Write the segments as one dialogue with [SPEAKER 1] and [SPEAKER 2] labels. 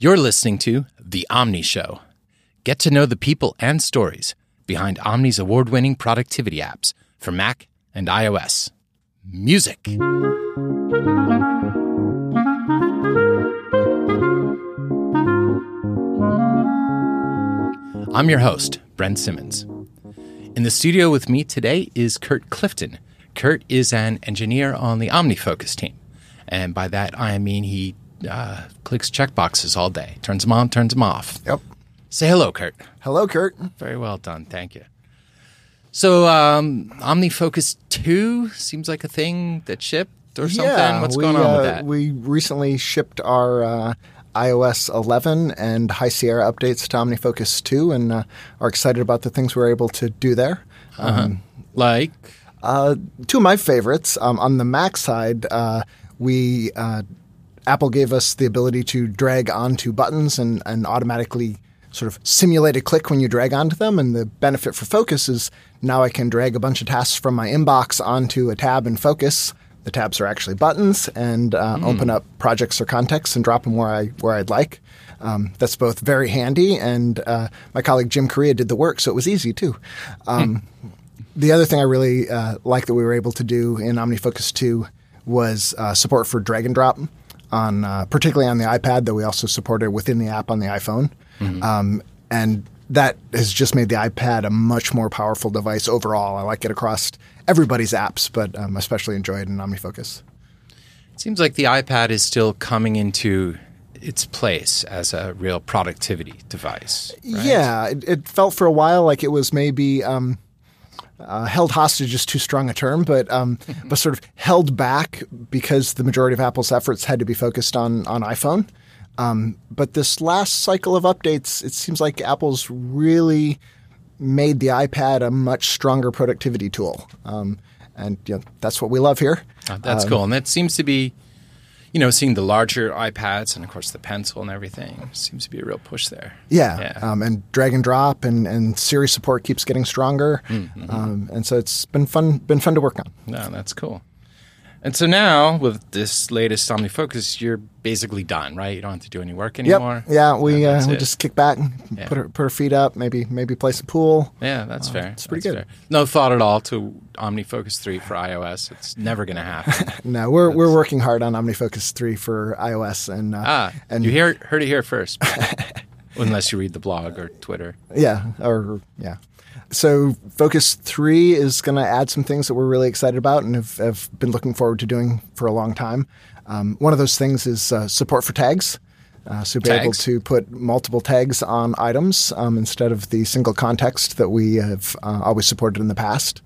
[SPEAKER 1] You're listening to The Omni Show. Get to know the people and stories behind Omni's award winning productivity apps for Mac and iOS. Music. I'm your host, Brent Simmons. In the studio with me today is Curt Clifton. Curt is an engineer on the OmniFocus team. And by that, I mean he uh, clicks checkboxes all day, turns them on, turns them off.
[SPEAKER 2] Yep.
[SPEAKER 1] Say hello, Curt.
[SPEAKER 2] Hello, Curt.
[SPEAKER 1] Very well done. Thank you. So, um, OmniFocus 2 seems like a thing that shipped or something.
[SPEAKER 2] Yeah,
[SPEAKER 1] What's
[SPEAKER 2] we,
[SPEAKER 1] going on
[SPEAKER 2] uh,
[SPEAKER 1] with that?
[SPEAKER 2] We recently shipped our uh, iOS 11 and High Sierra updates to OmniFocus 2 and uh, are excited about the things we're able to do there. Um,
[SPEAKER 1] like,
[SPEAKER 2] uh, two of my favorites um, on the Mac side, uh, we uh, Apple gave us the ability to drag onto buttons and, and automatically sort of simulate a click when you drag onto them. And the benefit for Focus is now I can drag a bunch of tasks from my inbox onto a tab in Focus. The tabs are actually buttons, and uh, open up projects or contexts and drop them where I where I'd like. Um, that's both very handy, and uh, my colleague Jim Correia did the work, so it was easy too. Um, the other thing I really uh, like that we were able to do in OmniFocus 2 was uh, support for drag and drop on uh, particularly on the iPad, though we also support it within the app on the iPhone. Um, and that has just made the iPad a much more powerful device overall. I like it across everybody's apps, but um, especially enjoy it in OmniFocus.
[SPEAKER 1] it seems like the iPad is still coming into its place as a real productivity device. right?
[SPEAKER 2] Yeah, it, it felt for a while like it was maybe um, uh, held hostage is too strong a term, but um, but sort of held back because the majority of Apple's efforts had to be focused on on iPhone. Um, but this last cycle of updates, it seems like Apple's really made the iPad a much stronger productivity tool, um, and you know, that's what we love here.
[SPEAKER 1] Uh, that's cool. And that seems to be, you know, seeing the larger iPads and, of course, the pencil and everything seems to be a real push there.
[SPEAKER 2] Yeah,
[SPEAKER 1] Yeah.
[SPEAKER 2] Um, and drag and drop and, and Siri support keeps getting stronger, um, and so it's been fun been fun to work on.
[SPEAKER 1] No, that's cool. And so now, with this latest OmniFocus, you're basically done, right? You don't have to do any work anymore.
[SPEAKER 2] Yep. Yeah, we uh, we
[SPEAKER 1] it.
[SPEAKER 2] just kick back,
[SPEAKER 1] Yeah.
[SPEAKER 2] put our, put our feet up, maybe maybe play some pool.
[SPEAKER 1] Yeah, that's fair.
[SPEAKER 2] it's pretty
[SPEAKER 1] That's
[SPEAKER 2] good.
[SPEAKER 1] fair. No thought at all to OmniFocus 3 for iOS. It's never going to happen.
[SPEAKER 2] No, we're we're working hard on OmniFocus three for iOS, and uh,
[SPEAKER 1] ah,
[SPEAKER 2] and
[SPEAKER 1] you hear, heard it here first. Unless you read the blog or Twitter.
[SPEAKER 2] yeah, or yeah. So Focus three is going to add some things that we're really excited about and have, have been looking forward to doing for a long time. Um, one of those things is uh, support for tags. Uh, so be able to put multiple tags on items um, instead of the single context that we have uh, always supported in the past.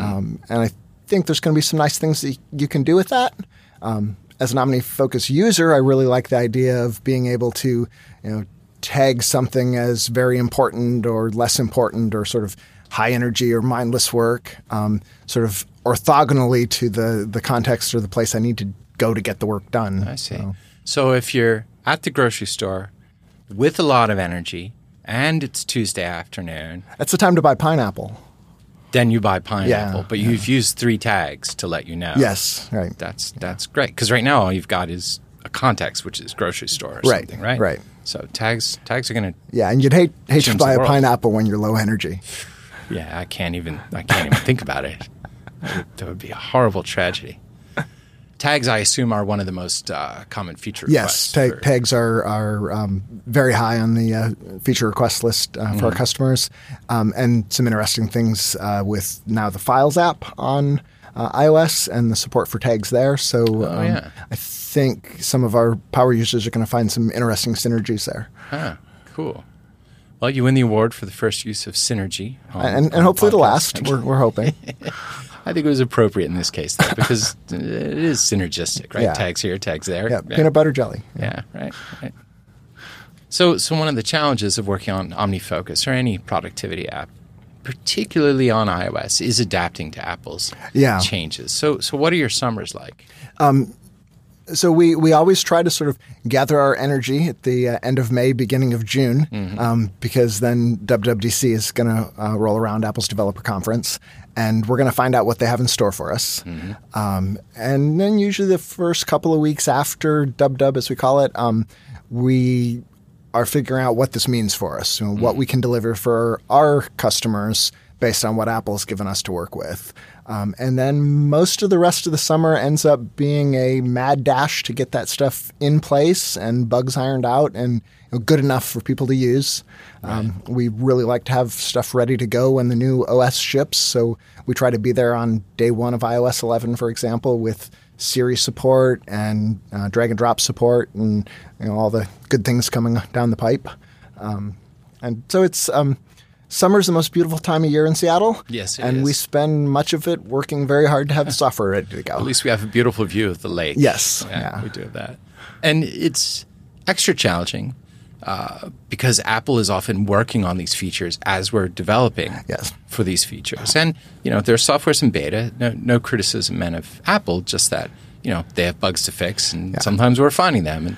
[SPEAKER 2] Um, and I think there's going to be some nice things that you can do with that. Um, as an OmniFocus user, I really like the idea of being able to, you know, tag something as very important or less important or sort of high energy or mindless work, um, sort of orthogonally to the the context or the place I need to go to get the work done.
[SPEAKER 1] I see.
[SPEAKER 2] So-
[SPEAKER 1] So if you're at the grocery store with a lot of energy and it's Tuesday afternoon,
[SPEAKER 2] That's the time to buy pineapple.
[SPEAKER 1] then you buy pineapple.
[SPEAKER 2] Yeah,
[SPEAKER 1] but you've used three tags to let you know.
[SPEAKER 2] Yes, right.
[SPEAKER 1] That's that's great because right now all you've got is a context, which is grocery store or
[SPEAKER 2] Right,
[SPEAKER 1] something, right?
[SPEAKER 2] right.
[SPEAKER 1] So tags tags are gonna.
[SPEAKER 2] Yeah, and you'd hate hate to buy a
[SPEAKER 1] world.
[SPEAKER 2] pineapple when you're low energy.
[SPEAKER 1] Yeah, I can't even I can't even think about it. That would, be a horrible tragedy. Tags, I assume, are one of the most uh, common feature
[SPEAKER 2] Yes,
[SPEAKER 1] requests.
[SPEAKER 2] tag,
[SPEAKER 1] for-
[SPEAKER 2] tags are are um, very high on the uh, feature request list uh,
[SPEAKER 1] Mm-hmm.
[SPEAKER 2] for our customers, um, and some interesting things uh, with now the Files app on uh, iOS and the support for tags there. So um,
[SPEAKER 1] Oh, yeah.
[SPEAKER 2] I think some of our power users are going to find some interesting synergies there,
[SPEAKER 1] Huh, cool. Well, you win the award for the first use of synergy, on-
[SPEAKER 2] and,
[SPEAKER 1] on
[SPEAKER 2] hopefully the
[SPEAKER 1] podcast.
[SPEAKER 2] last. We're, we're hoping.
[SPEAKER 1] I think it was appropriate in this case, though, because it is synergistic, right?
[SPEAKER 2] Yeah.
[SPEAKER 1] Tags here, tags there.
[SPEAKER 2] Yeah, peanut butter jelly.
[SPEAKER 1] Yeah, right, right. So, so one of the challenges of working on OmniFocus or any productivity app, particularly on iOS, is adapting to Apple's
[SPEAKER 2] Yeah.
[SPEAKER 1] changes. So, so what are your summers like?
[SPEAKER 2] so we, we always try to sort of gather our energy at the uh, end of May, beginning of June, um, because then WWDC is going to uh, roll around Apple's developer conference, and we're going to find out what they have in store for us. Um, and then usually the first couple of weeks after Dub Dub, as we call it, um, we are figuring out what this means for us, know, what we can deliver for our customers based on what Apple's given us to work with. Um, and then most of the rest of the summer ends up being a mad dash to get that stuff in place and bugs ironed out and good enough for people to use. Um, we really like to have stuff ready to go when the new OS ships, so we try to be there on day one of iOS 11, for example, with Siri support and uh, drag and drop support and you know, all the good things coming down the pipe. Um, and so it's um, summer's the most beautiful time of year in Seattle.
[SPEAKER 1] Yes, it
[SPEAKER 2] and
[SPEAKER 1] is.
[SPEAKER 2] we spend much of it working very hard to have the software ready to go.
[SPEAKER 1] At least we have a beautiful view of the lake.
[SPEAKER 2] Yes,
[SPEAKER 1] Yeah,
[SPEAKER 2] yeah.
[SPEAKER 1] we do have that. And it's extra challenging uh, because Apple is often working on these features as we're developing
[SPEAKER 2] Yes.
[SPEAKER 1] for these features. And, you know, there's software's in beta. No, no criticism meant of Apple, just that, you know, they have bugs to fix and sometimes we're finding them and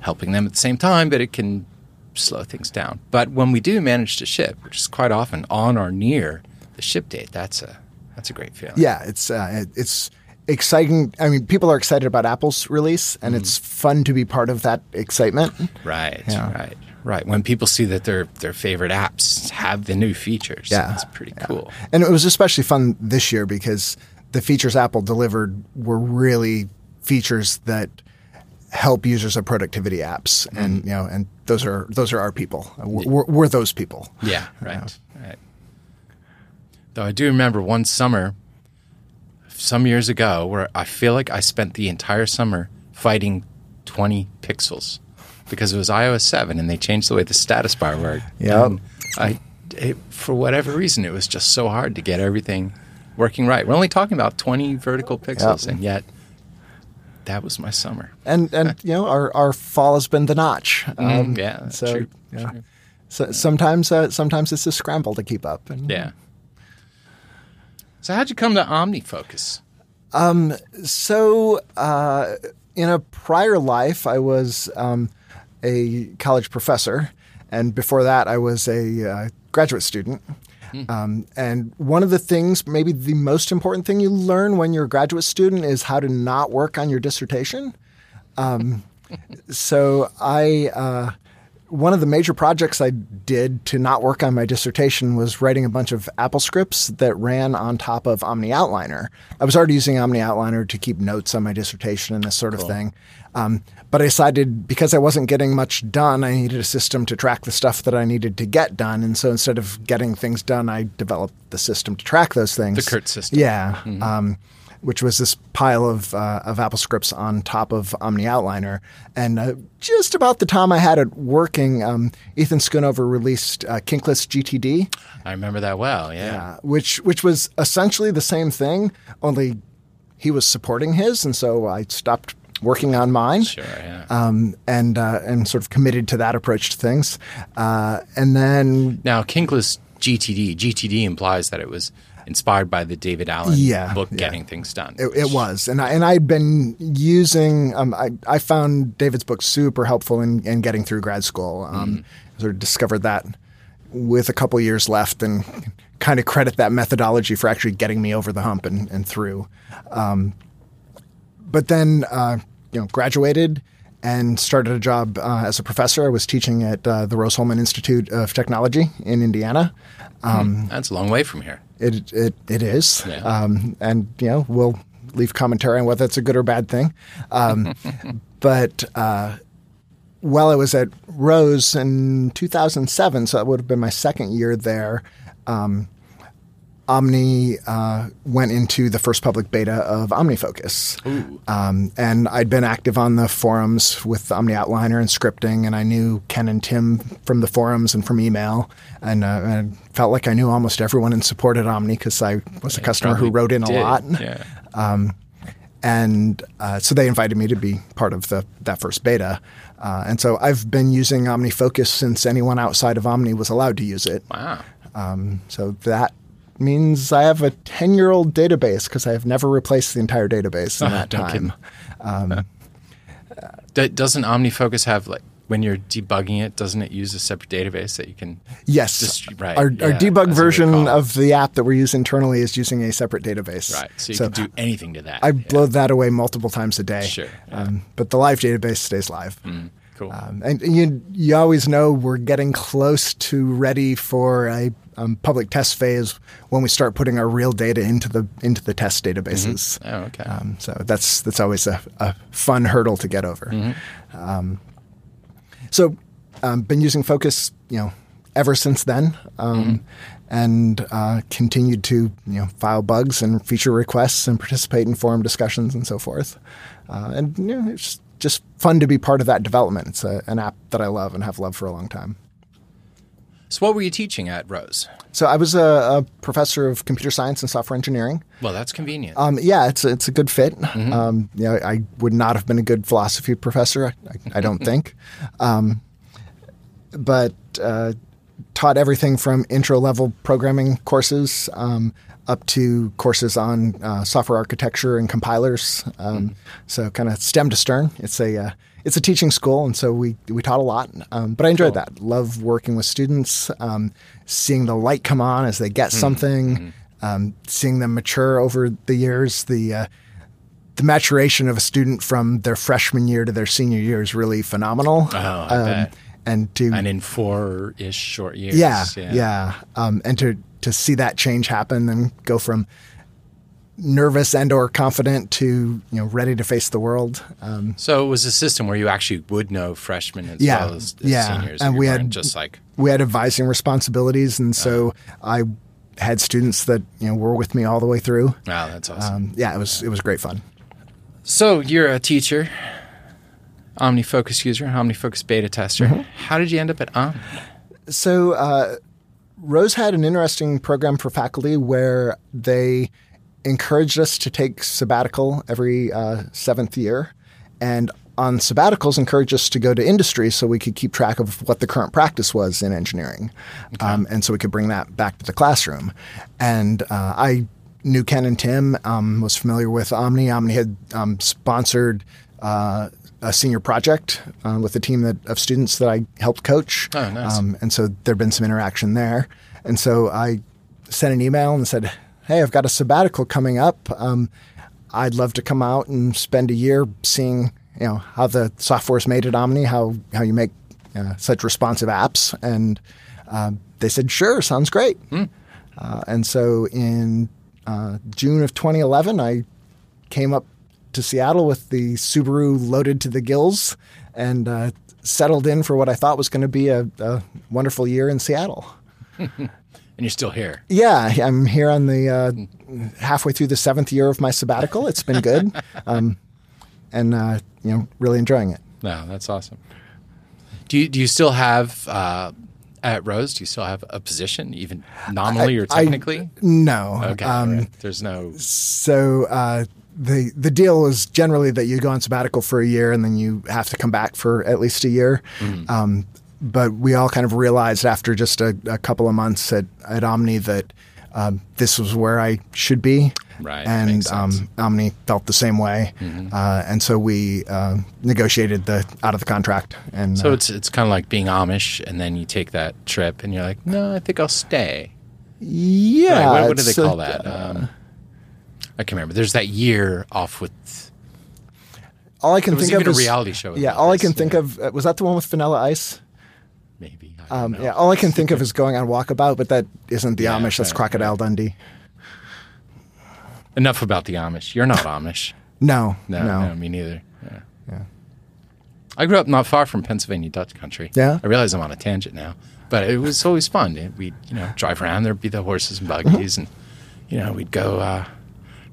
[SPEAKER 1] helping them at the same time, but it can slow things down. But when we do manage to ship, which is quite often on or near the ship date, that's a that's a great feeling.
[SPEAKER 2] Yeah, it's uh, it's exciting. I mean, people are excited about Apple's release, and mm-hmm. it's fun to be part of that excitement.
[SPEAKER 1] Right,
[SPEAKER 2] Yeah.
[SPEAKER 1] right, right. When people see that their their favorite apps have the new features,
[SPEAKER 2] Yeah,
[SPEAKER 1] it's pretty cool.
[SPEAKER 2] And it was especially fun this year because the features Apple delivered were really features that help users of productivity apps, mm-hmm. and you know, and those are those are our people. Uh, we're, we're those people.
[SPEAKER 1] Yeah, right, right. Though I do remember one summer, some years ago, where I feel like I spent the entire summer fighting twenty pixels because it was iOS seven and they changed the way the status bar worked.
[SPEAKER 2] Yep.
[SPEAKER 1] And I, it, for whatever reason, it was just so hard to get everything working right. We're only talking about twenty vertical pixels,
[SPEAKER 2] Yep.
[SPEAKER 1] and yet that was my summer.
[SPEAKER 2] And and you know, our, our fall has been the notch. Um,
[SPEAKER 1] Mm, yeah,
[SPEAKER 2] so,
[SPEAKER 1] true,
[SPEAKER 2] yeah.
[SPEAKER 1] true.
[SPEAKER 2] So sometimes uh, sometimes it's a scramble to keep up. And,
[SPEAKER 1] Yeah. So how'd you come to OmniFocus?
[SPEAKER 2] So, uh, in a prior life, I was um, a college professor, and before that, I was a uh, graduate student. Um, and one of the things, maybe the most important thing you learn when you're a graduate student, is how to not work on your dissertation. Um, so I. One of the major projects I did to not work on my dissertation was writing a bunch of AppleScripts that ran on top of OmniOutliner. I was already using OmniOutliner to keep notes on my dissertation and this sort of thing. Um, but I decided because I wasn't getting much done, I needed a system to track the stuff that I needed to get done. And so instead of getting things done, I developed the system to track those things.
[SPEAKER 1] The Curt system.
[SPEAKER 2] Yeah. Um, which was this pile of, uh, of AppleScripts on top of OmniOutliner. And uh, just about the time I had it working, um, Ethan Schoonover released uh, Kinkless GTD,
[SPEAKER 1] I remember that well. Yeah.
[SPEAKER 2] uh, which which was essentially the same thing, only he was supporting his, and so I stopped working on mine.
[SPEAKER 1] Sure. Yeah.
[SPEAKER 2] Um, and uh, and sort of committed to that approach to things, uh, and then
[SPEAKER 1] now, Kinkless GTD. GTD implies that it was inspired by the David Allen
[SPEAKER 2] Yeah,
[SPEAKER 1] book,
[SPEAKER 2] yeah.
[SPEAKER 1] Getting Things Done.
[SPEAKER 2] It, it was, and I, and I'd been using. Um, I I found David's book super helpful in, in getting through grad school. Um, Sort of discovered that with a couple years left, and kind of credit that methodology for actually getting me over the hump and, and through. Um, but then, uh, you know, graduated and started a job uh, as a professor. I was teaching at uh, the Rose-Hulman Institute of Technology in Indiana. Um,
[SPEAKER 1] That's a long way from here.
[SPEAKER 2] It it it is,
[SPEAKER 1] Yeah.
[SPEAKER 2] um, and you know we'll leave commentary on whether it's a good or bad thing. Um, but uh, while I was at Rose in 2007, so that would have been my second year there. Um, Omni uh, went into the first public beta of OmniFocus. Um, and I'd been active on the forums with OmniOutliner and scripting, and I knew Ken and Tim from the forums and from email. And, uh, and felt like I knew almost everyone in support at Omni because I was a customer who wrote in a
[SPEAKER 1] did.
[SPEAKER 2] lot.
[SPEAKER 1] Yeah.
[SPEAKER 2] And uh, so they invited me to be part of the, that first beta. Uh, and so I've been using OmniFocus since anyone outside of Omni was allowed to use it.
[SPEAKER 1] Wow.
[SPEAKER 2] Um, so that means I have a 10 year old database because I have never replaced the entire database in that time.
[SPEAKER 1] me. D- doesn't OmniFocus have like when you're debugging it? Doesn't it use a separate database that you can?
[SPEAKER 2] Yes.
[SPEAKER 1] Dist- right,
[SPEAKER 2] Our,
[SPEAKER 1] yeah,
[SPEAKER 2] our debug version of the app that we use internally is using a separate database.
[SPEAKER 1] Right. So you can do anything to that.
[SPEAKER 2] I
[SPEAKER 1] Yeah.
[SPEAKER 2] blow that away multiple times a day.
[SPEAKER 1] Sure, yeah.
[SPEAKER 2] Um, but the live database stays live.
[SPEAKER 1] Cool.
[SPEAKER 2] Um, and you you always know we're getting close to ready for a um, public test phase when we start putting our real data into the into the test databases.
[SPEAKER 1] Oh, okay.
[SPEAKER 2] Um, so that's that's always a, a fun hurdle to get over.
[SPEAKER 1] Mm-hmm.
[SPEAKER 2] Um, so, um, been using Focus, you know, ever since then, um,
[SPEAKER 1] Mm-hmm.
[SPEAKER 2] and uh, continued to you know file bugs and feature requests and participate in forum discussions and so forth. Uh, and you know, it's just fun to be part of that development. It's a, an app that I love and have loved for a long time.
[SPEAKER 1] So, what were you teaching at Rose?
[SPEAKER 2] So I was a, a professor of computer science and software engineering.
[SPEAKER 1] Well, that's convenient.
[SPEAKER 2] Um, yeah, it's it's a good fit. Um, you know, I would not have been a good philosophy professor. I, I don't think, um, but uh, taught everything from intro level programming courses um, up to courses on uh, software architecture and compilers. Um, So kind of stem to stern. It's a uh, it's a teaching school, and so we we taught a lot. Um, but I enjoyed that. Love working with students, um, seeing the light come on as they get something, um, seeing them mature over the years. The uh, the maturation of a student from their freshman year to their senior year is really phenomenal.
[SPEAKER 1] Oh, bet.
[SPEAKER 2] And to
[SPEAKER 1] and in four ish short years.
[SPEAKER 2] yeah, yeah, Um, and to to see that change happen and go from nervous and or confident to you know ready to face the world. Um,
[SPEAKER 1] So it was a system where you actually would know freshmen as
[SPEAKER 2] Yeah,
[SPEAKER 1] well as, as
[SPEAKER 2] yeah.
[SPEAKER 1] seniors.
[SPEAKER 2] And
[SPEAKER 1] you
[SPEAKER 2] we had-
[SPEAKER 1] just like
[SPEAKER 2] we had advising responsibilities, and so I had students that you know were with me all the way through.
[SPEAKER 1] wow, that's awesome.
[SPEAKER 2] Um, yeah, it was it was great fun.
[SPEAKER 1] so you're a teacher, OmniFocus user, and OmniFocus beta tester.
[SPEAKER 2] Mm-hmm.
[SPEAKER 1] How did you end up at Omni?
[SPEAKER 2] So uh, Rose had an interesting program for faculty where they encouraged us to take sabbatical every uh, seventh year, and on sabbaticals encouraged us to go to industry so we could keep track of what the current practice was in engineering, um, and so we could bring that back to the classroom. And uh, I knew Ken and Tim, um, was familiar with Omni. Omni had um, sponsored. Uh, a senior project uh, with a team that, of students that I helped coach.
[SPEAKER 1] Oh, nice.
[SPEAKER 2] Um, and so there'd been some interaction there. And so I sent an email and said, Hey, I've got a sabbatical coming up. Um, I'd love to come out and spend a year seeing, you know, how the software is made at Omni, how, how you make uh, such responsive apps. And uh, they said, sure, sounds great. Uh, and so in uh, June of 2011, I came up to Seattle with the Subaru loaded to the gills and uh, settled in for what I thought was going to be a, a wonderful year in Seattle.
[SPEAKER 1] And you're still here.
[SPEAKER 2] Yeah, I'm here on the uh, halfway through the seventh year of my sabbatical. It's been good, um, and uh, you know, really enjoying it.
[SPEAKER 1] No, that's awesome. Do you do you still have uh, at Rose? Do you still have a position, even nominally or
[SPEAKER 2] I-
[SPEAKER 1] technically?
[SPEAKER 2] No,
[SPEAKER 1] okay,
[SPEAKER 2] um,
[SPEAKER 1] right. there's no.
[SPEAKER 2] So uh, the the deal is generally that you go on sabbatical for a year and then you have to come back for at least a year.
[SPEAKER 1] Mm-hmm.
[SPEAKER 2] Um, but we all kind of realized after just a, a couple of months at, at Omni that um, this was where I should be.
[SPEAKER 1] Right,
[SPEAKER 2] And.
[SPEAKER 1] Mm-hmm.
[SPEAKER 2] um, Omni felt the same way. Uh, and so we uh, negotiated the out of the contract. And
[SPEAKER 1] So
[SPEAKER 2] uh,
[SPEAKER 1] it's it's kind of like being Amish, and then you take that trip, and you're like, no, I think I'll stay.
[SPEAKER 2] yeah,
[SPEAKER 1] Right, what, what do they call that? Um, I can't remember. There's that year off with.
[SPEAKER 2] all I can think of
[SPEAKER 1] a
[SPEAKER 2] is
[SPEAKER 1] reality show
[SPEAKER 2] Yeah, all I can think
[SPEAKER 1] yeah.
[SPEAKER 2] of uh, was that the one with Vanilla Ice.
[SPEAKER 1] Maybe.
[SPEAKER 2] Um, yeah, all I can think of is going on walkabout, but that isn't the
[SPEAKER 1] Yeah,
[SPEAKER 2] Amish. That's
[SPEAKER 1] right,
[SPEAKER 2] Crocodile Dundee.
[SPEAKER 1] Enough about the Amish. You're not Amish.
[SPEAKER 2] No,
[SPEAKER 1] No,
[SPEAKER 2] no,
[SPEAKER 1] no, me neither. Yeah.
[SPEAKER 2] Yeah.
[SPEAKER 1] I grew up not far from Pennsylvania Dutch country.
[SPEAKER 2] Yeah?
[SPEAKER 1] I realize I'm on a tangent now, but it was always fun. We'd you know drive around. There'd be the horses and
[SPEAKER 2] Mm-hmm.
[SPEAKER 1] buggies, and you know we'd go. Uh,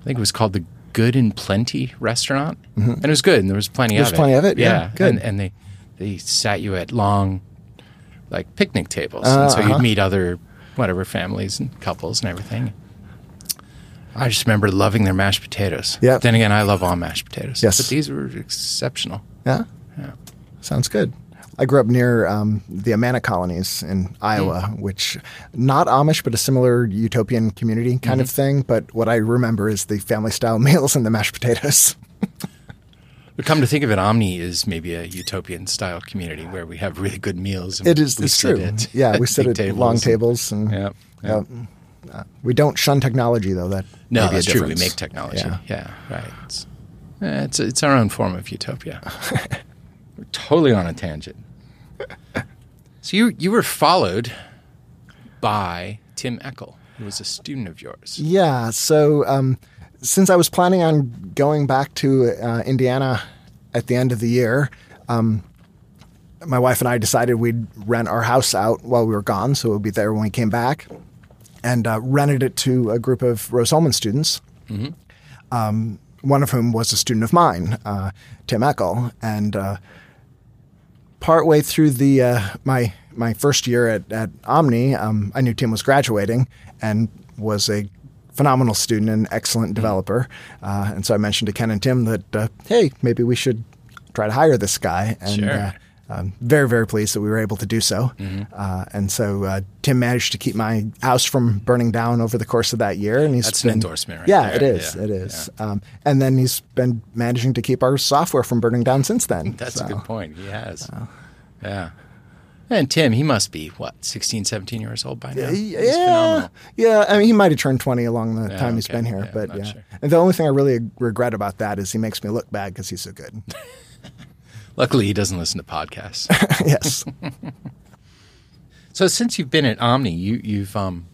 [SPEAKER 1] I think it was called the Good and Plenty restaurant, and it was good. And there was plenty
[SPEAKER 2] There's
[SPEAKER 1] of it.
[SPEAKER 2] Mm-hmm. plenty of it, yeah, good.
[SPEAKER 1] And, and they they sat you at long, like picnic tables, and so
[SPEAKER 2] Uh-huh.
[SPEAKER 1] you'd meet other whatever families and couples and everything. I just remember loving their mashed potatoes.
[SPEAKER 2] Yeah.
[SPEAKER 1] Then again, I love all mashed potatoes.
[SPEAKER 2] Yes.
[SPEAKER 1] But these were exceptional.
[SPEAKER 2] yeah,
[SPEAKER 1] Yeah.
[SPEAKER 2] sounds good. I grew up near um, the Amana colonies in Iowa,
[SPEAKER 1] Hmm.
[SPEAKER 2] which not Amish, but a similar utopian community kind of
[SPEAKER 1] Mm-hmm.
[SPEAKER 2] thing. But what I remember is the family style meals and the mashed potatoes.
[SPEAKER 1] But come to think of it, Omni is maybe a utopian style community where we have really good meals. And
[SPEAKER 2] It is. It's true.
[SPEAKER 1] at
[SPEAKER 2] yeah, we sit at long
[SPEAKER 1] and-
[SPEAKER 2] tables, and
[SPEAKER 1] Yeah. yeah.
[SPEAKER 2] Uh, we don't shun technology though. That
[SPEAKER 1] No,
[SPEAKER 2] may be a
[SPEAKER 1] that's true. We make technology.
[SPEAKER 2] Yeah.
[SPEAKER 1] Yeah, right. It's, eh, it's it's our own form of utopia. We're totally on a tangent. So you you were followed by Tim Ekl, who was a student of yours.
[SPEAKER 2] Yeah. So um, since I was planning on going back to uh, Indiana at the end of the year, um, my wife and I decided we'd rent our house out while we were gone, so it would be there when we came back, and uh, rented it to a group of Rose-Hulman students. Um, one of whom was a student of mine, uh, Tim Ekl, and uh, partway through the uh, my my first year at, at Omni, um, I knew Tim was graduating and was a phenomenal student and excellent developer. Uh, and so I mentioned to Ken and Tim that uh, hey, maybe we should try to hire this guy. And
[SPEAKER 1] Sure.
[SPEAKER 2] Uh, um, very very pleased that we were able to do so. Uh, and so uh, Tim managed to keep my house from burning down over the course of that year. And he's
[SPEAKER 1] That's an
[SPEAKER 2] been-
[SPEAKER 1] endorsement right
[SPEAKER 2] yeah,
[SPEAKER 1] there.
[SPEAKER 2] it is.
[SPEAKER 1] Yeah,
[SPEAKER 2] It is. Um, and then he's been managing to keep our software from burning down since then.
[SPEAKER 1] That's
[SPEAKER 2] So-
[SPEAKER 1] a good point. He has. Yeah. And Tim, he must be, what, 16, 17 years old by now? He's
[SPEAKER 2] yeah,
[SPEAKER 1] phenomenal.
[SPEAKER 2] yeah. I mean, he might have turned twenty along the
[SPEAKER 1] Yeah,
[SPEAKER 2] time he's been here,
[SPEAKER 1] Yeah,
[SPEAKER 2] but yeah.
[SPEAKER 1] sure.
[SPEAKER 2] And the only thing I really regret about that is he makes me look bad because he's so good.
[SPEAKER 1] Luckily, he doesn't listen to podcasts.
[SPEAKER 2] yes.
[SPEAKER 1] so since you've been at Omni, you, you've um,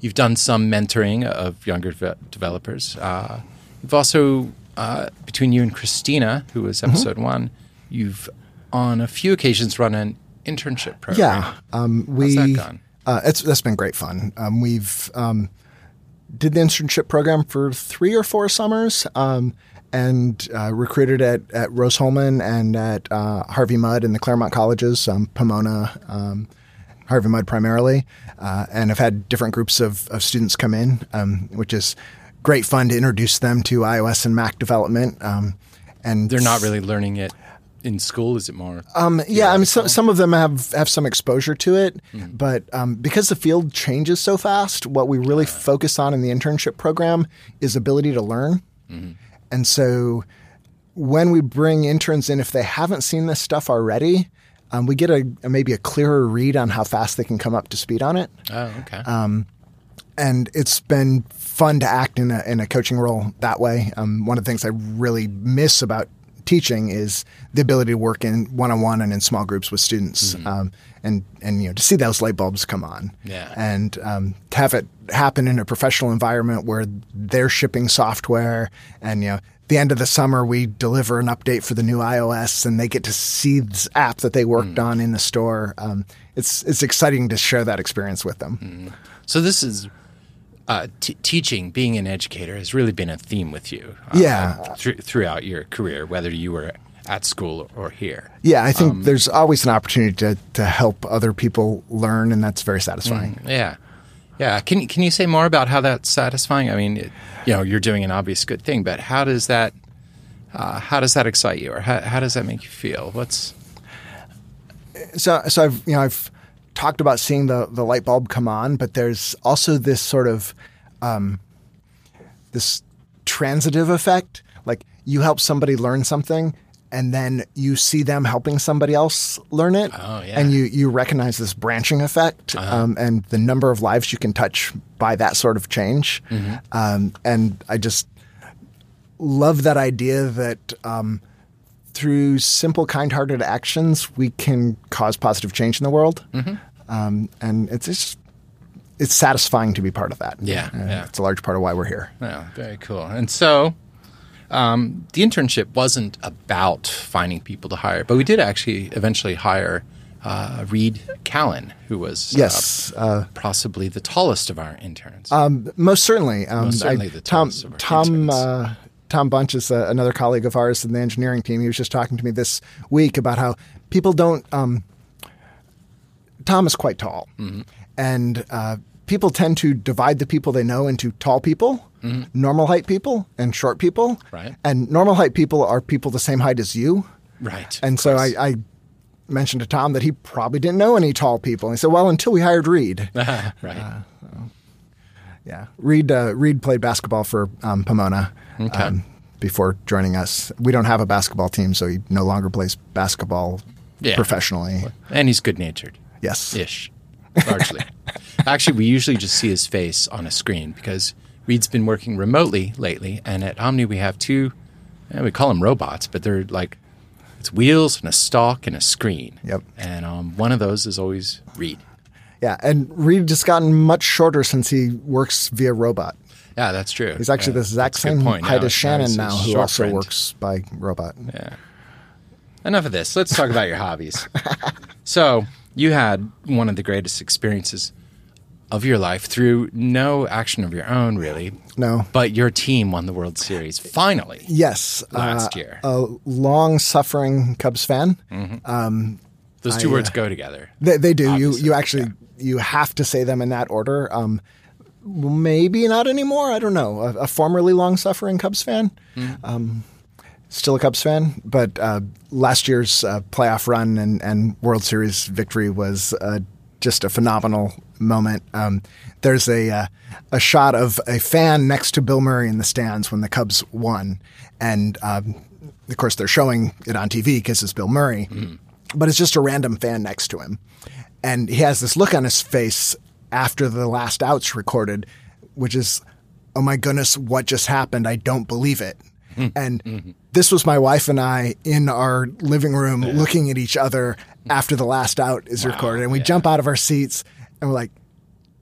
[SPEAKER 1] you've done some mentoring of younger ve- developers. Uh, you've also, uh, between you and Christina, who was
[SPEAKER 2] Mm-hmm.
[SPEAKER 1] episode one, you've on a few occasions run an internship program.
[SPEAKER 2] Yeah. Um, we.
[SPEAKER 1] that gone?
[SPEAKER 2] Uh, it's that's been great fun. Um, we've um, did the internship program for three or four summers, um, and uh, recruited at at Rose-Hulman and at uh, Harvey Mudd and the Claremont colleges, um, Pomona. Um, Harvey Mudd primarily, uh, and have had different groups of, of students come in, um, which is great fun to introduce them to iOS and Mac development. Um, and
[SPEAKER 1] They're not really learning it in school, is it more?
[SPEAKER 2] um, yeah, I mean, so, some of them have, have some exposure to it,
[SPEAKER 1] Mm-hmm.
[SPEAKER 2] but um, because the field changes so fast, what we really focus on in the internship program is ability to learn.
[SPEAKER 1] Mm-hmm.
[SPEAKER 2] And so when we bring interns in, if they haven't seen this stuff already, um, we get a, a maybe a clearer read on how fast they can come up to speed on it.
[SPEAKER 1] oh, okay.
[SPEAKER 2] Um, and it's been fun to act in a, in a coaching role that way. Um, one of the things I really miss about teaching is the ability to work in one-on-one and in small groups with students, um, and and you know to see those light bulbs come on,
[SPEAKER 1] Yeah.
[SPEAKER 2] and um, to have it happen in a professional environment where they're shipping software, and you know. The end of the summer, we deliver an update for the new iOS, and they get to see this app that they worked on in the store. Um, it's it's exciting to share that experience with them.
[SPEAKER 1] So this is uh, t- teaching, being an educator, has really been a theme with you. uh,
[SPEAKER 2] Yeah.
[SPEAKER 1] thr- throughout your career, whether you were at school or here.
[SPEAKER 2] Yeah, I think there's always an opportunity to, to help other people learn, and that's very satisfying.
[SPEAKER 1] Yeah, yeah. Can you- can you say more about how that's satisfying? I mean, it, you know, you're doing an obvious good thing, but how does that uh, how does that excite you, or how, how does that make you feel? What's
[SPEAKER 2] So, so I've you know I've talked about seeing the the light bulb come on, but there's also this sort of um, this transitive effect. Like you help somebody learn something, and then you see them helping somebody else learn it,
[SPEAKER 1] Oh, yeah.
[SPEAKER 2] and you you recognize this branching effect um, and the number of lives you can touch by that sort of change. Um, and I just love that idea that um, through simple, kind-hearted actions, we can cause positive change in the world. Um, and it's just it's satisfying to be part of that.
[SPEAKER 1] Yeah, yeah.
[SPEAKER 2] it's a large part of why we're here.
[SPEAKER 1] Yeah, very cool. And so, um, the internship wasn't about finding people to hire, but we did actually eventually hire uh, Reid Callan, who was uh,
[SPEAKER 2] Yes, uh,
[SPEAKER 1] possibly the tallest of our interns.
[SPEAKER 2] um, most certainly. Um,
[SPEAKER 1] Most certainly
[SPEAKER 2] I-
[SPEAKER 1] the
[SPEAKER 2] Tom
[SPEAKER 1] tallest of our
[SPEAKER 2] Tom
[SPEAKER 1] interns.
[SPEAKER 2] uh, Tom Bunch is uh, another colleague of ours in the engineering team. He was just talking to me this week about how people don't. Um, Tom is quite tall,
[SPEAKER 1] Mm-hmm.
[SPEAKER 2] and uh, people tend to divide the people they know into tall people, normal height people, and short people.
[SPEAKER 1] Mm-hmm. Right.
[SPEAKER 2] And normal height people are people the same height as you.
[SPEAKER 1] right.
[SPEAKER 2] And so. I, I mentioned to Tom that he probably didn't know any tall people. And he said, "Well, until we hired Reid."
[SPEAKER 1] right.
[SPEAKER 2] Yeah, Reid. Uh, Reid played basketball for um, Pomona um, before joining us. We don't have a basketball team, so he no longer plays basketball
[SPEAKER 1] Yeah.
[SPEAKER 2] professionally.
[SPEAKER 1] and he's good natured.
[SPEAKER 2] Yes.
[SPEAKER 1] ish, largely. Actually, we usually just see his face on a screen because Reid's been working remotely lately, and at Omni we have two. we call them robots, but they're like It's wheels and a stalk and a screen.
[SPEAKER 2] Yep.
[SPEAKER 1] And um, one of those is always Reid.
[SPEAKER 2] Yeah, and Reid just gotten much shorter since he works via robot.
[SPEAKER 1] Yeah, that's true.
[SPEAKER 2] He's actually
[SPEAKER 1] Yeah,
[SPEAKER 2] the exact
[SPEAKER 1] that's a good
[SPEAKER 2] same
[SPEAKER 1] point.
[SPEAKER 2] height
[SPEAKER 1] Now-
[SPEAKER 2] as Shannon now, who also
[SPEAKER 1] friend.
[SPEAKER 2] works by robot.
[SPEAKER 1] Yeah. Enough of this. Let's talk about your hobbies. So, you had one of the greatest experiences of your life through no action of your own, really.
[SPEAKER 2] No.
[SPEAKER 1] But your team won the World Series finally.
[SPEAKER 2] Yes,
[SPEAKER 1] Last
[SPEAKER 2] uh,
[SPEAKER 1] year.
[SPEAKER 2] a long-suffering Cubs fan.
[SPEAKER 1] Those two
[SPEAKER 2] I, uh,
[SPEAKER 1] words go together.
[SPEAKER 2] They, they do.
[SPEAKER 1] Obviously,
[SPEAKER 2] you you actually you have to say them in that order. Um, maybe not anymore. I don't know. A, a formerly long-suffering Cubs fan, um, still a Cubs fan, but uh, last year's uh, playoff run and, and World Series victory was uh, just a phenomenal moment. Um, there's a uh, a shot of a fan next to Bill Murray in the stands when the Cubs won, and um, of course they're showing it on TV because it's Bill Murray, but it's just a random fan next to him, and he has this look on his face after the last outs recorded, which is, oh my goodness, what just happened? I don't believe it. And this was my wife and I in our living room looking at each other after the last out is recorded. And we jump out of our seats and we're like,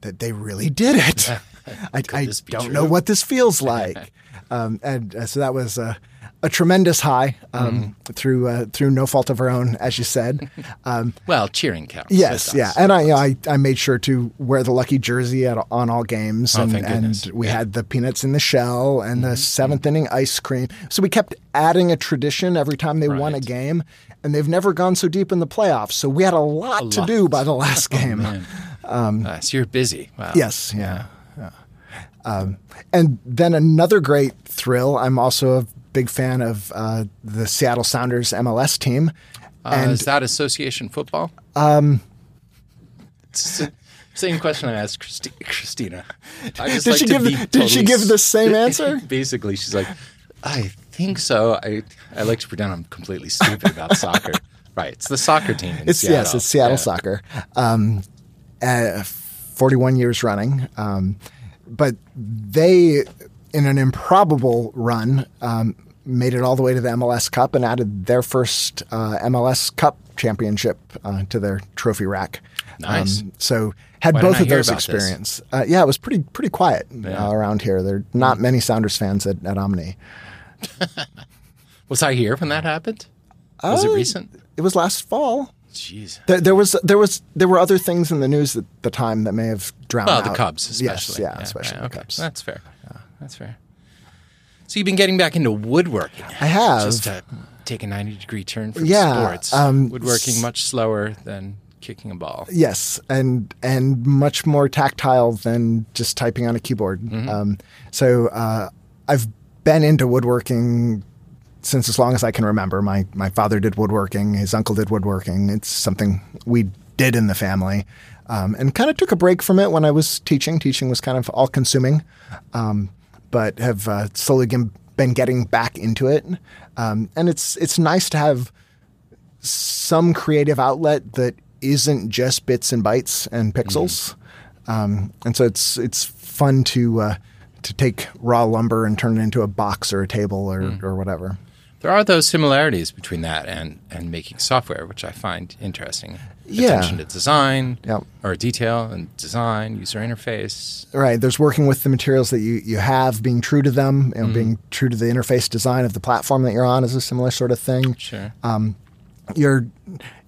[SPEAKER 2] that they really did it. I, I don't
[SPEAKER 1] true?
[SPEAKER 2] know what this feels like. um, and uh, so that was a, a tremendous high um, through uh, through no fault of our own, as you said. Um,
[SPEAKER 1] Well, cheering counts.
[SPEAKER 2] Yes, yeah, and I, you know, I I made sure to wear the lucky jersey at, on all games,
[SPEAKER 1] Oh,
[SPEAKER 2] and,
[SPEAKER 1] thank
[SPEAKER 2] and we
[SPEAKER 1] Yeah. Mm-hmm.
[SPEAKER 2] had the peanuts in the shell and the seventh inning ice cream. So we kept adding a tradition every time they won a game, and they've never gone so deep in the playoffs. So we had a lot to
[SPEAKER 1] lot.
[SPEAKER 2] do by the last game.
[SPEAKER 1] Man. Uh, so you're busy. Wow.
[SPEAKER 2] Yes, yeah. yeah. Um, and then another great thrill. I'm also a big fan of uh, the Seattle Sounders MLS team.
[SPEAKER 1] Uh,
[SPEAKER 2] and
[SPEAKER 1] is that association football? Um, same question I asked Christi- Christina. I just
[SPEAKER 2] Did
[SPEAKER 1] like
[SPEAKER 2] she give the- did she give the same answer?
[SPEAKER 1] Basically, she's like, I think so. I I like to pretend I'm completely stupid about soccer. Right, it's the soccer team. In
[SPEAKER 2] It's
[SPEAKER 1] Seattle.
[SPEAKER 2] yes, it's Seattle
[SPEAKER 1] Yeah.
[SPEAKER 2] soccer. Um, uh, Forty-one years running, um, but they, in an improbable run, um, made it all the way to the MLS Cup and added their first uh, MLS Cup championship uh, to their trophy rack.
[SPEAKER 1] Nice.
[SPEAKER 2] so had
[SPEAKER 1] Why
[SPEAKER 2] both of those experience. Uh, yeah, it was pretty pretty quiet
[SPEAKER 1] Yeah.
[SPEAKER 2] uh, around here. There are not many Sounders fans at, at Omni.
[SPEAKER 1] Was I here when that happened? Was it
[SPEAKER 2] Uh,
[SPEAKER 1] recent?
[SPEAKER 2] It was last fall.
[SPEAKER 1] Jeez.
[SPEAKER 2] There, there was there was there were other things in the news at the time that may have drowned
[SPEAKER 1] Well,
[SPEAKER 2] out.
[SPEAKER 1] the Cubs, especially.
[SPEAKER 2] Yes, yeah, especially
[SPEAKER 1] right,
[SPEAKER 2] the
[SPEAKER 1] okay.
[SPEAKER 2] Cubs.
[SPEAKER 1] That's fair. That's fair. So you've been getting back into woodworking.
[SPEAKER 2] I have.
[SPEAKER 1] Just to take a 90 degree turn from
[SPEAKER 2] Yeah,
[SPEAKER 1] sports.
[SPEAKER 2] um,
[SPEAKER 1] woodworking much slower than kicking a ball.
[SPEAKER 2] Yes, and and much more tactile than just typing on a keyboard.
[SPEAKER 1] Mm-hmm.
[SPEAKER 2] Um, so uh, I've been into woodworking since as long as I can remember. My my father did woodworking. His uncle did woodworking. It's something we did in the family, um, and kind of took a break from it when I was teaching. Teaching was kind of all consuming, um, but have uh, slowly been getting back into it. Um, and it's it's nice to have some creative outlet that isn't just bits and bytes and pixels. Um, and so it's it's fun to uh, to take raw lumber and turn it into a box or a table or, or whatever.
[SPEAKER 1] There are those similarities between that and, and making software, which I find interesting.
[SPEAKER 2] Yeah.
[SPEAKER 1] Attention to design
[SPEAKER 2] Yep.
[SPEAKER 1] or detail and design, user interface.
[SPEAKER 2] Right. There's working with the materials that you, you have, being true to them, you know, being true to the interface design of the platform that you're on is a similar sort of thing.
[SPEAKER 1] Sure.
[SPEAKER 2] you're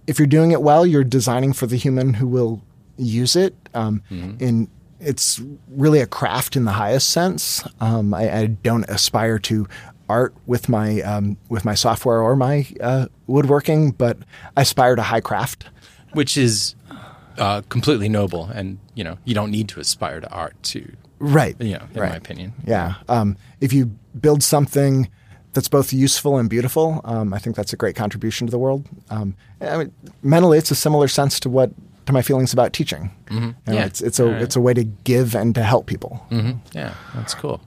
[SPEAKER 2] if you're doing it well, you're designing for the human who will use it. Um, In it's really a craft in the highest sense. Um, I, I don't aspire to art with my um, with my software or my uh, woodworking, but I aspire to high craft.
[SPEAKER 1] Which is uh, completely noble. And, you know, you don't need to aspire to art to,
[SPEAKER 2] Right.
[SPEAKER 1] you know, in
[SPEAKER 2] right.
[SPEAKER 1] my opinion.
[SPEAKER 2] Yeah. Um, if you build something that's both useful and beautiful, um, I think that's a great contribution to the world. Um, I mean, mentally, it's a similar sense to what to my feelings about teaching. You know,
[SPEAKER 1] Mm-hmm. Yeah.
[SPEAKER 2] It's it's a
[SPEAKER 1] right.
[SPEAKER 2] it's a way to give and to help people.
[SPEAKER 1] hmm Yeah, that's cool.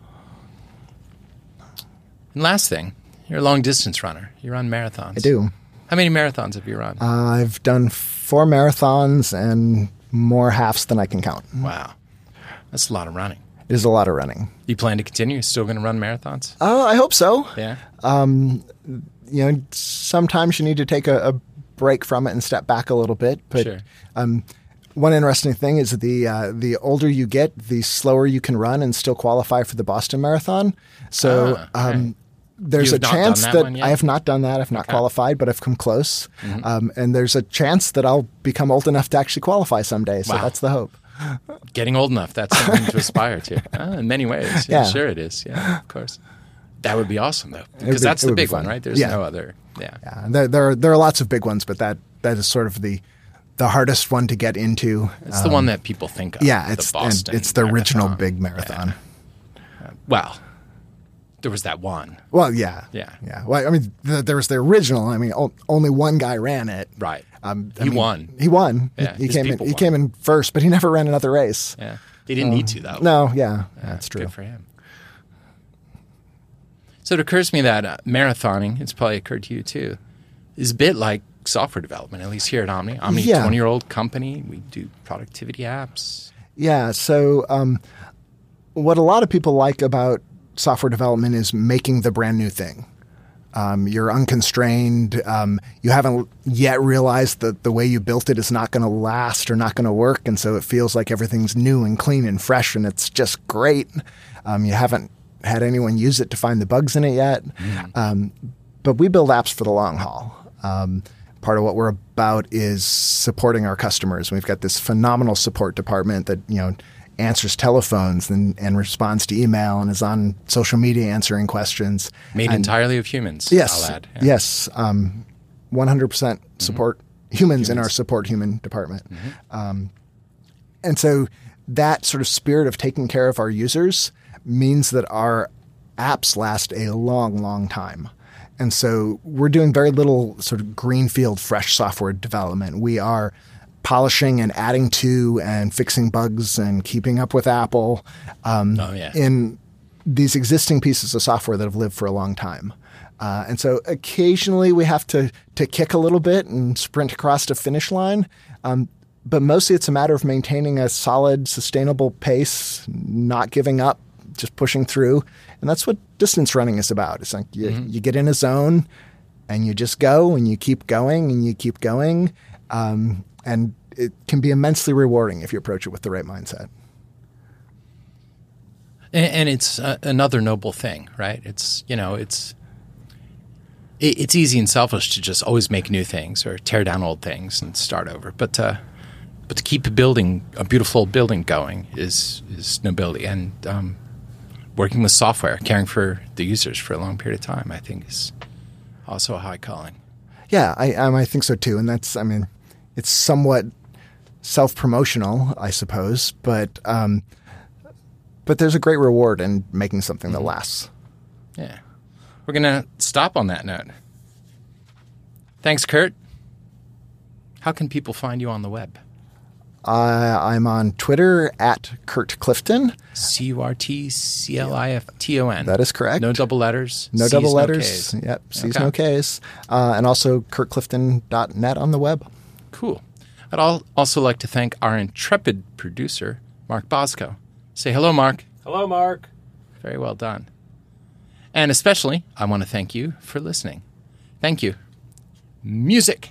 [SPEAKER 1] And last thing, you're a long distance runner. You run marathons.
[SPEAKER 2] I do.
[SPEAKER 1] How many marathons have you run?
[SPEAKER 2] Uh, I've done four marathons and more halves than I can count.
[SPEAKER 1] wow. That's a lot of running.
[SPEAKER 2] It is a lot of running.
[SPEAKER 1] You plan to continue? You're still going to run marathons?
[SPEAKER 2] Uh, I hope so.
[SPEAKER 1] Yeah.
[SPEAKER 2] you know, sometimes you need to take a, a break from it and step back a little bit. But
[SPEAKER 1] Sure.
[SPEAKER 2] um, one interesting thing is the uh, the older you get, the slower you can run and still qualify for the Boston Marathon. So
[SPEAKER 1] Ah,
[SPEAKER 2] um, there's a chance
[SPEAKER 1] that
[SPEAKER 2] that. I have not done that. I've not qualified, but I've come close.
[SPEAKER 1] Mm-hmm.
[SPEAKER 2] Um, and there's a chance that I'll become old enough to actually qualify someday. So
[SPEAKER 1] Wow.
[SPEAKER 2] that's the hope.
[SPEAKER 1] Getting old enough, that's something to aspire to. Ah, in many ways. Yeah,
[SPEAKER 2] Yeah.
[SPEAKER 1] Sure it is. Yeah, of course. That would be awesome, though. Because
[SPEAKER 2] be-
[SPEAKER 1] that's the big one, right? There's
[SPEAKER 2] Yeah.
[SPEAKER 1] no other. Yeah.
[SPEAKER 2] Yeah, and there, there are there are lots of big ones, but that that is sort of the the hardest one to get into.
[SPEAKER 1] It's the one that people think of.
[SPEAKER 2] Um, Yeah,
[SPEAKER 1] the
[SPEAKER 2] it's and it's the original
[SPEAKER 1] Marathon.
[SPEAKER 2] big marathon.
[SPEAKER 1] Well, there was that one.
[SPEAKER 2] Well, yeah,
[SPEAKER 1] Yeah.
[SPEAKER 2] yeah. Well, I mean, th there was the original. I mean, o- only one guy ran it.
[SPEAKER 1] Right.
[SPEAKER 2] Um,
[SPEAKER 1] He
[SPEAKER 2] mean,
[SPEAKER 1] won.
[SPEAKER 2] He won.
[SPEAKER 1] Yeah,
[SPEAKER 2] he, he came in.
[SPEAKER 1] people
[SPEAKER 2] He came in first, but he never ran another race.
[SPEAKER 1] Yeah. He didn't need to, though.
[SPEAKER 2] No, yeah, that's true.
[SPEAKER 1] Good for him. So it occurs to me that uh, marathoning, it's probably occurred to you too, is a bit like software development, at least here at Omni. Omni,
[SPEAKER 2] Yeah.
[SPEAKER 1] 20 year old company. We do productivity apps.
[SPEAKER 2] Yeah. So, um, what a lot of people like about software development is making the brand new thing. Um, you're unconstrained. Um, you haven't yet realized that the way you built it is not going to last or not going to work, and so it feels like everything's new and clean and fresh, and it's just great. Um, you haven't had anyone use it to find the bugs in it yet. Um, but we build apps for the long haul. Um, part of what we're about is supporting our customers. We've got this phenomenal support department that you know answers telephones and, and responds to email and is on social media answering questions.
[SPEAKER 1] Made
[SPEAKER 2] And-
[SPEAKER 1] entirely of humans.
[SPEAKER 2] Yes,
[SPEAKER 1] I'll add. Yeah.
[SPEAKER 2] yes, um, one hundred percent support humans, in our support human department, um, and so that sort of spirit of taking care of our users means that our apps last a long, long time. And so we're doing very little sort of greenfield, fresh software development. We are polishing and adding to and fixing bugs and keeping up with Apple um,
[SPEAKER 1] Oh, yeah.
[SPEAKER 2] in these existing pieces of software that have lived for a long time. Uh, and so occasionally we have to to kick a little bit and sprint across the finish line. Um, but mostly it's a matter of maintaining a solid, sustainable pace, not giving up, just pushing through. And that's what distance running is about. It's like you, you get in a zone and you just go and you keep going and you keep going. Um, and it can be immensely rewarding if you approach it with the right mindset.
[SPEAKER 1] And, and it's uh, another noble thing, right? It's, you know, it's. it- It's easy and selfish to just always make new things or tear down old things and start over, but uh, but to keep a building, a beautiful building going, is is nobility. And um, working with software, caring for the users for a long period of time, I think is also a high calling.
[SPEAKER 2] Yeah, I um, I think so too, and that's I mean, it's somewhat self promotional, I suppose, but um, but there's a great reward in making something that lasts.
[SPEAKER 1] Yeah. We're going to stop on that note. Thanks, Curt. How can people find you on the web?
[SPEAKER 2] Uh, I'm on Twitter at Curt Clifton.
[SPEAKER 1] C U R T C L I F T O N.
[SPEAKER 2] That is correct.
[SPEAKER 1] No double letters.
[SPEAKER 2] No
[SPEAKER 1] C's,
[SPEAKER 2] double
[SPEAKER 1] no
[SPEAKER 2] letters.
[SPEAKER 1] K's.
[SPEAKER 2] yep, C's
[SPEAKER 1] Okay.
[SPEAKER 2] no K's. Uh, and also curtclifton.net on the web.
[SPEAKER 1] Cool. I'd also like to thank our intrepid producer, Mark Bosco. Say hello, Mark.
[SPEAKER 3] Hello, Mark.
[SPEAKER 1] Very well done. And especially, I want to thank you for listening. Thank you. Music.